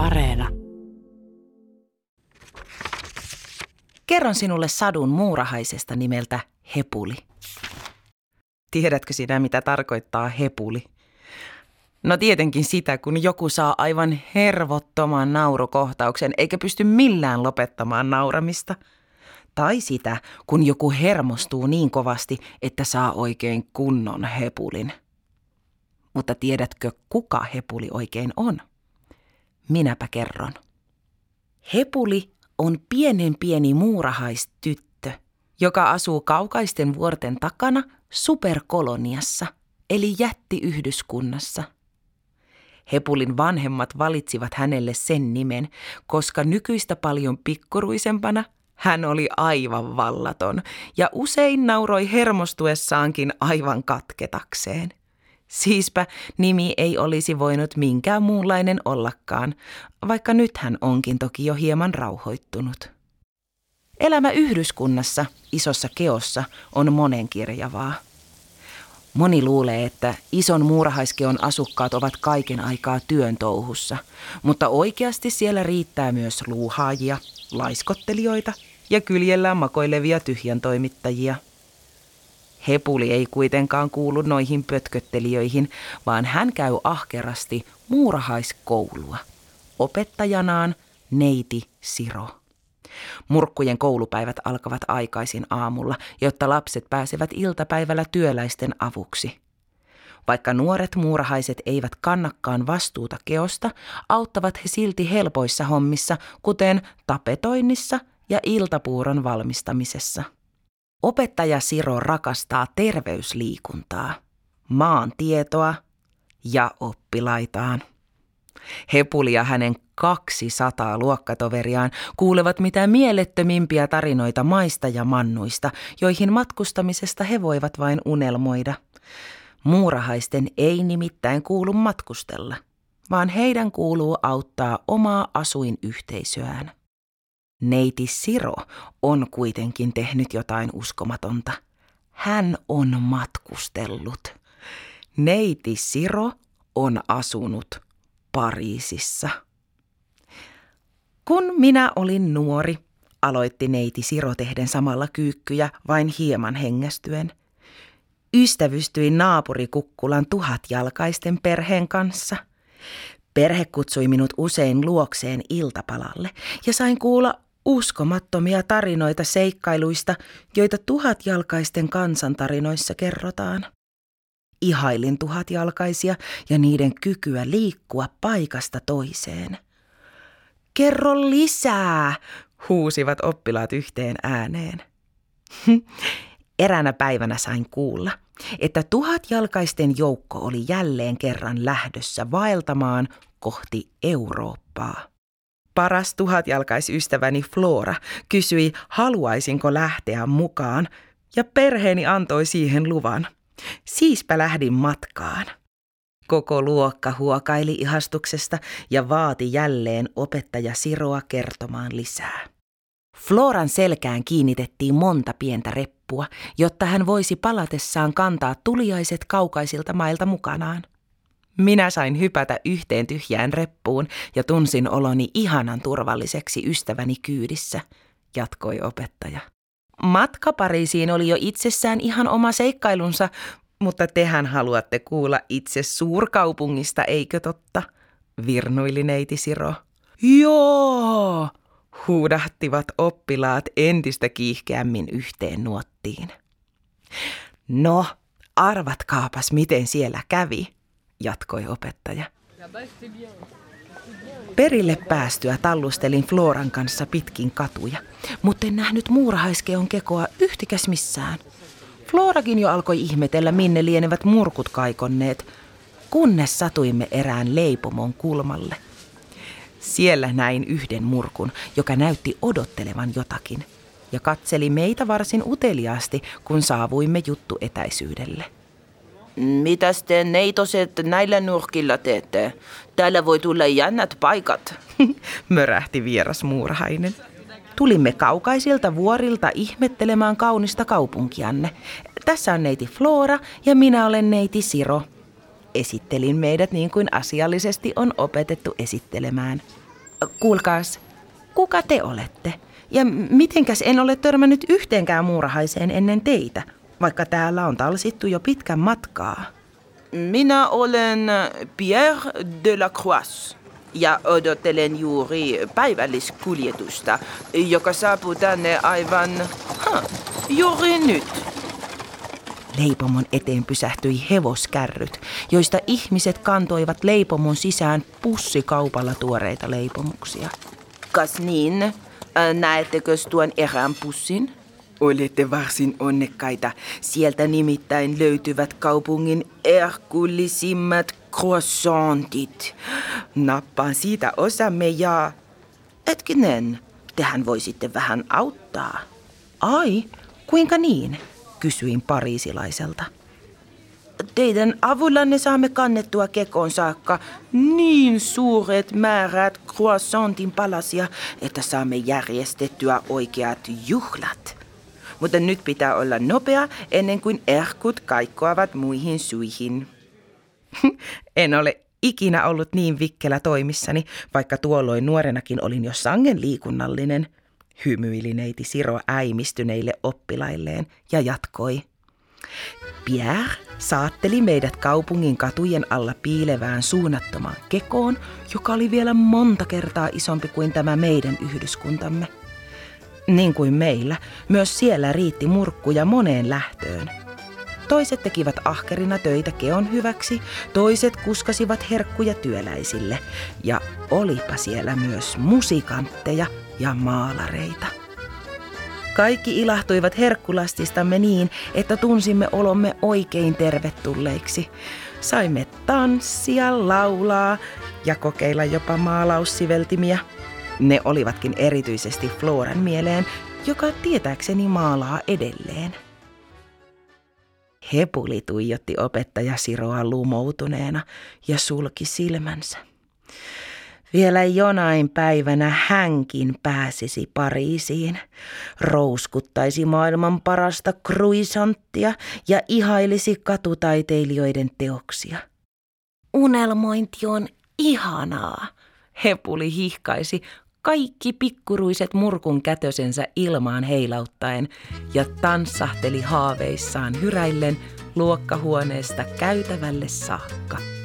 Areena. Kerron sinulle sadun muurahaisesta nimeltä Hepuli. Tiedätkö sinä, mitä tarkoittaa hepuli? No tietenkin sitä, kun joku saa aivan hervottoman naurukohtauksen eikä pysty millään lopettamaan nauramista. Tai sitä, kun joku hermostuu niin kovasti, että saa oikein kunnon hepulin. Mutta tiedätkö, kuka hepuli oikein on? Minäpä kerron. Hepuli on pienen pieni muurahaistyttö, joka asuu kaukaisten vuorten takana superkoloniassa, eli jättiyhdyskunnassa. Hepulin vanhemmat valitsivat hänelle sen nimen, koska nykyistä paljon pikkuruisempana hän oli aivan vallaton ja usein nauroi hermostuessaankin aivan katketakseen. Siispä nimi ei olisi voinut minkään muunlainen ollakaan, vaikka nyt hän onkin toki jo hieman rauhoittunut. Elämä yhdyskunnassa, isossa keossa, on monenkirjavaa. Moni luulee, että ison muurahaiskeon asukkaat ovat kaiken aikaa työn touhussa, mutta oikeasti siellä riittää myös luuhaajia, laiskottelijoita ja kyljellään makoilevia tyhjän toimittajia – Hepuli ei kuitenkaan kuulu noihin pötköttelijöihin, vaan hän käy ahkerasti muurahaiskoulua. Opettajanaan neiti Siro. Murkkujen koulupäivät alkavat aikaisin aamulla, jotta lapset pääsevät iltapäivällä työläisten avuksi. Vaikka nuoret muurahaiset eivät kannakkaan vastuuta keosta, auttavat he silti helpoissa hommissa, kuten tapetoinnissa ja iltapuuron valmistamisessa. Opettaja Siro rakastaa terveysliikuntaa, maantietoa ja oppilaitaan. Hepuli ja hänen 200 luokkatoveriaan kuulevat mitä mielettömimpiä tarinoita maista ja mannuista, joihin matkustamisesta he voivat vain unelmoida. Muurahaisten ei nimittäin kuulu matkustella, vaan heidän kuuluu auttaa omaa asuinyhteisöään. Neiti Siro on kuitenkin tehnyt jotain uskomatonta. Hän on matkustellut. Neiti Siro on asunut Pariisissa. Kun minä olin nuori, aloitti neiti Siro tehden samalla kyykkyjä vain hieman hengästyen. Ystävystyin naapurikukkulan tuhatjalkaisten perheen kanssa. Perhe kutsui minut usein luokseen iltapalalle ja sain kuulla uskomattomia tarinoita seikkailuista, joita tuhatjalkaisten kansantarinoissa kerrotaan. Ihailin tuhatjalkaisia ja niiden kykyä liikkua paikasta toiseen. Kerro lisää, huusivat oppilaat yhteen ääneen. Eräänä päivänä sain kuulla, että tuhatjalkaisten joukko oli jälleen kerran lähdössä vaeltamaan kohti Eurooppaa. Paras tuhatjalkaisystäväni Flora kysyi, haluaisinko lähteä mukaan, ja perheeni antoi siihen luvan. Siispä lähdin matkaan. Koko luokka huokaili ihastuksesta ja vaati jälleen opettaja Siroa kertomaan lisää. Floran selkään kiinnitettiin monta pientä reppua, jotta hän voisi palatessaan kantaa tuliaiset kaukaisilta mailta mukanaan. Minä sain hypätä yhteen tyhjään reppuun ja tunsin oloni ihanan turvalliseksi ystäväni kyydissä, jatkoi opettaja. Matka Pariisiin oli jo itsessään ihan oma seikkailunsa, mutta tehän haluatte kuulla itse suurkaupungista, eikö totta? Virnuili neiti Siro. Joo, huudahtivat oppilaat entistä kiihkeämmin yhteen nuottiin. No, arvatkaapas miten siellä kävi jatkoi opettaja. Perille päästyä tallustelin Floran kanssa pitkin katuja, mutta en nähnyt muurahaiskeon kekoa yhtikäs missään. Florakin jo alkoi ihmetellä, minne lienevät murkut kaikonneet, kunnes satuimme erään leipomon kulmalle. Siellä näin yhden murkun, joka näytti odottelevan jotakin, ja katseli meitä varsin uteliaasti, kun saavuimme juttu etäisyydelle. Mitäs te neitoset näillä nurkilla teette? Täällä voi tulla jännät paikat. Mörähti vieras muurahainen. Tulimme kaukaisilta vuorilta ihmettelemään kaunista kaupunkianne. Tässä on neiti Flora ja minä olen neiti Siro. Esittelin meidät niin kuin asiallisesti on opetettu esittelemään. Kuulkaas, kuka te olette? Ja mitenkäs en ole törmännyt yhteenkään muurahaiseen ennen teitä, vaikka täällä on talsittu jo pitkän matkaa? Minä olen Pierre de la Croix ja odottelen juuri päivälliskuljetusta, joka saapuu tänne aivan ha, juuri nyt. Leipomon eteen pysähtyi hevoskärryt, joista ihmiset kantoivat leipomon sisään pussikaupalla tuoreita leipomuksia. Kas niin, näettekö tuon erään pussin? Olette varsin onnekkaita. Sieltä nimittäin löytyvät kaupungin erkullisimmat croissantit. Nappaan siitä osamme ja... Etkinen, tehän voisitte vähän auttaa. Ai, kuinka niin? Kysyin pariisilaiselta. Teidän avullanne saamme kannettua kekoon saakka niin suuret määrät croissantin palasia, että saamme järjestettyä oikeat juhlat. Mutta nyt pitää olla nopea ennen kuin erkut kaikkoavat muihin suihin. en ole ikinä ollut niin vikkelä toimissani, vaikka tuolloin nuorenakin olin jo sangen liikunnallinen, hymyili neiti Siro äimistyneille oppilailleen ja jatkoi. Pierre saatteli meidät kaupungin katujen alla piilevään suunnattomaan kekoon, joka oli vielä monta kertaa isompi kuin tämä meidän yhdyskuntamme. Niin kuin meillä, myös siellä riitti murkkuja moneen lähtöön. Toiset tekivät ahkerina töitä keon hyväksi, toiset kuskasivat herkkuja työläisille. Ja olipa siellä myös musikantteja ja maalareita. Kaikki ilahtuivat herkkulastistamme niin, että tunsimme olomme oikein tervetulleiksi. Saimme tanssia, laulaa ja kokeilla jopa maalaussiveltimiä. Ne olivatkin erityisesti Floran mieleen, joka tietääkseni maalaa edelleen. Hepuli tuijotti opettaja Siroa lumoutuneena ja sulki silmänsä. Vielä jonain päivänä hänkin pääsisi Pariisiin, rouskuttaisi maailman parasta kruisanttia ja ihailisi katutaiteilijoiden teoksia. Unelmointi on ihanaa, Hepuli hihkaisi kaikki pikkuruiset murkun kätösensä ilmaan heilauttaen ja tanssahteli haaveissaan hyräillen luokkahuoneesta käytävälle saakka.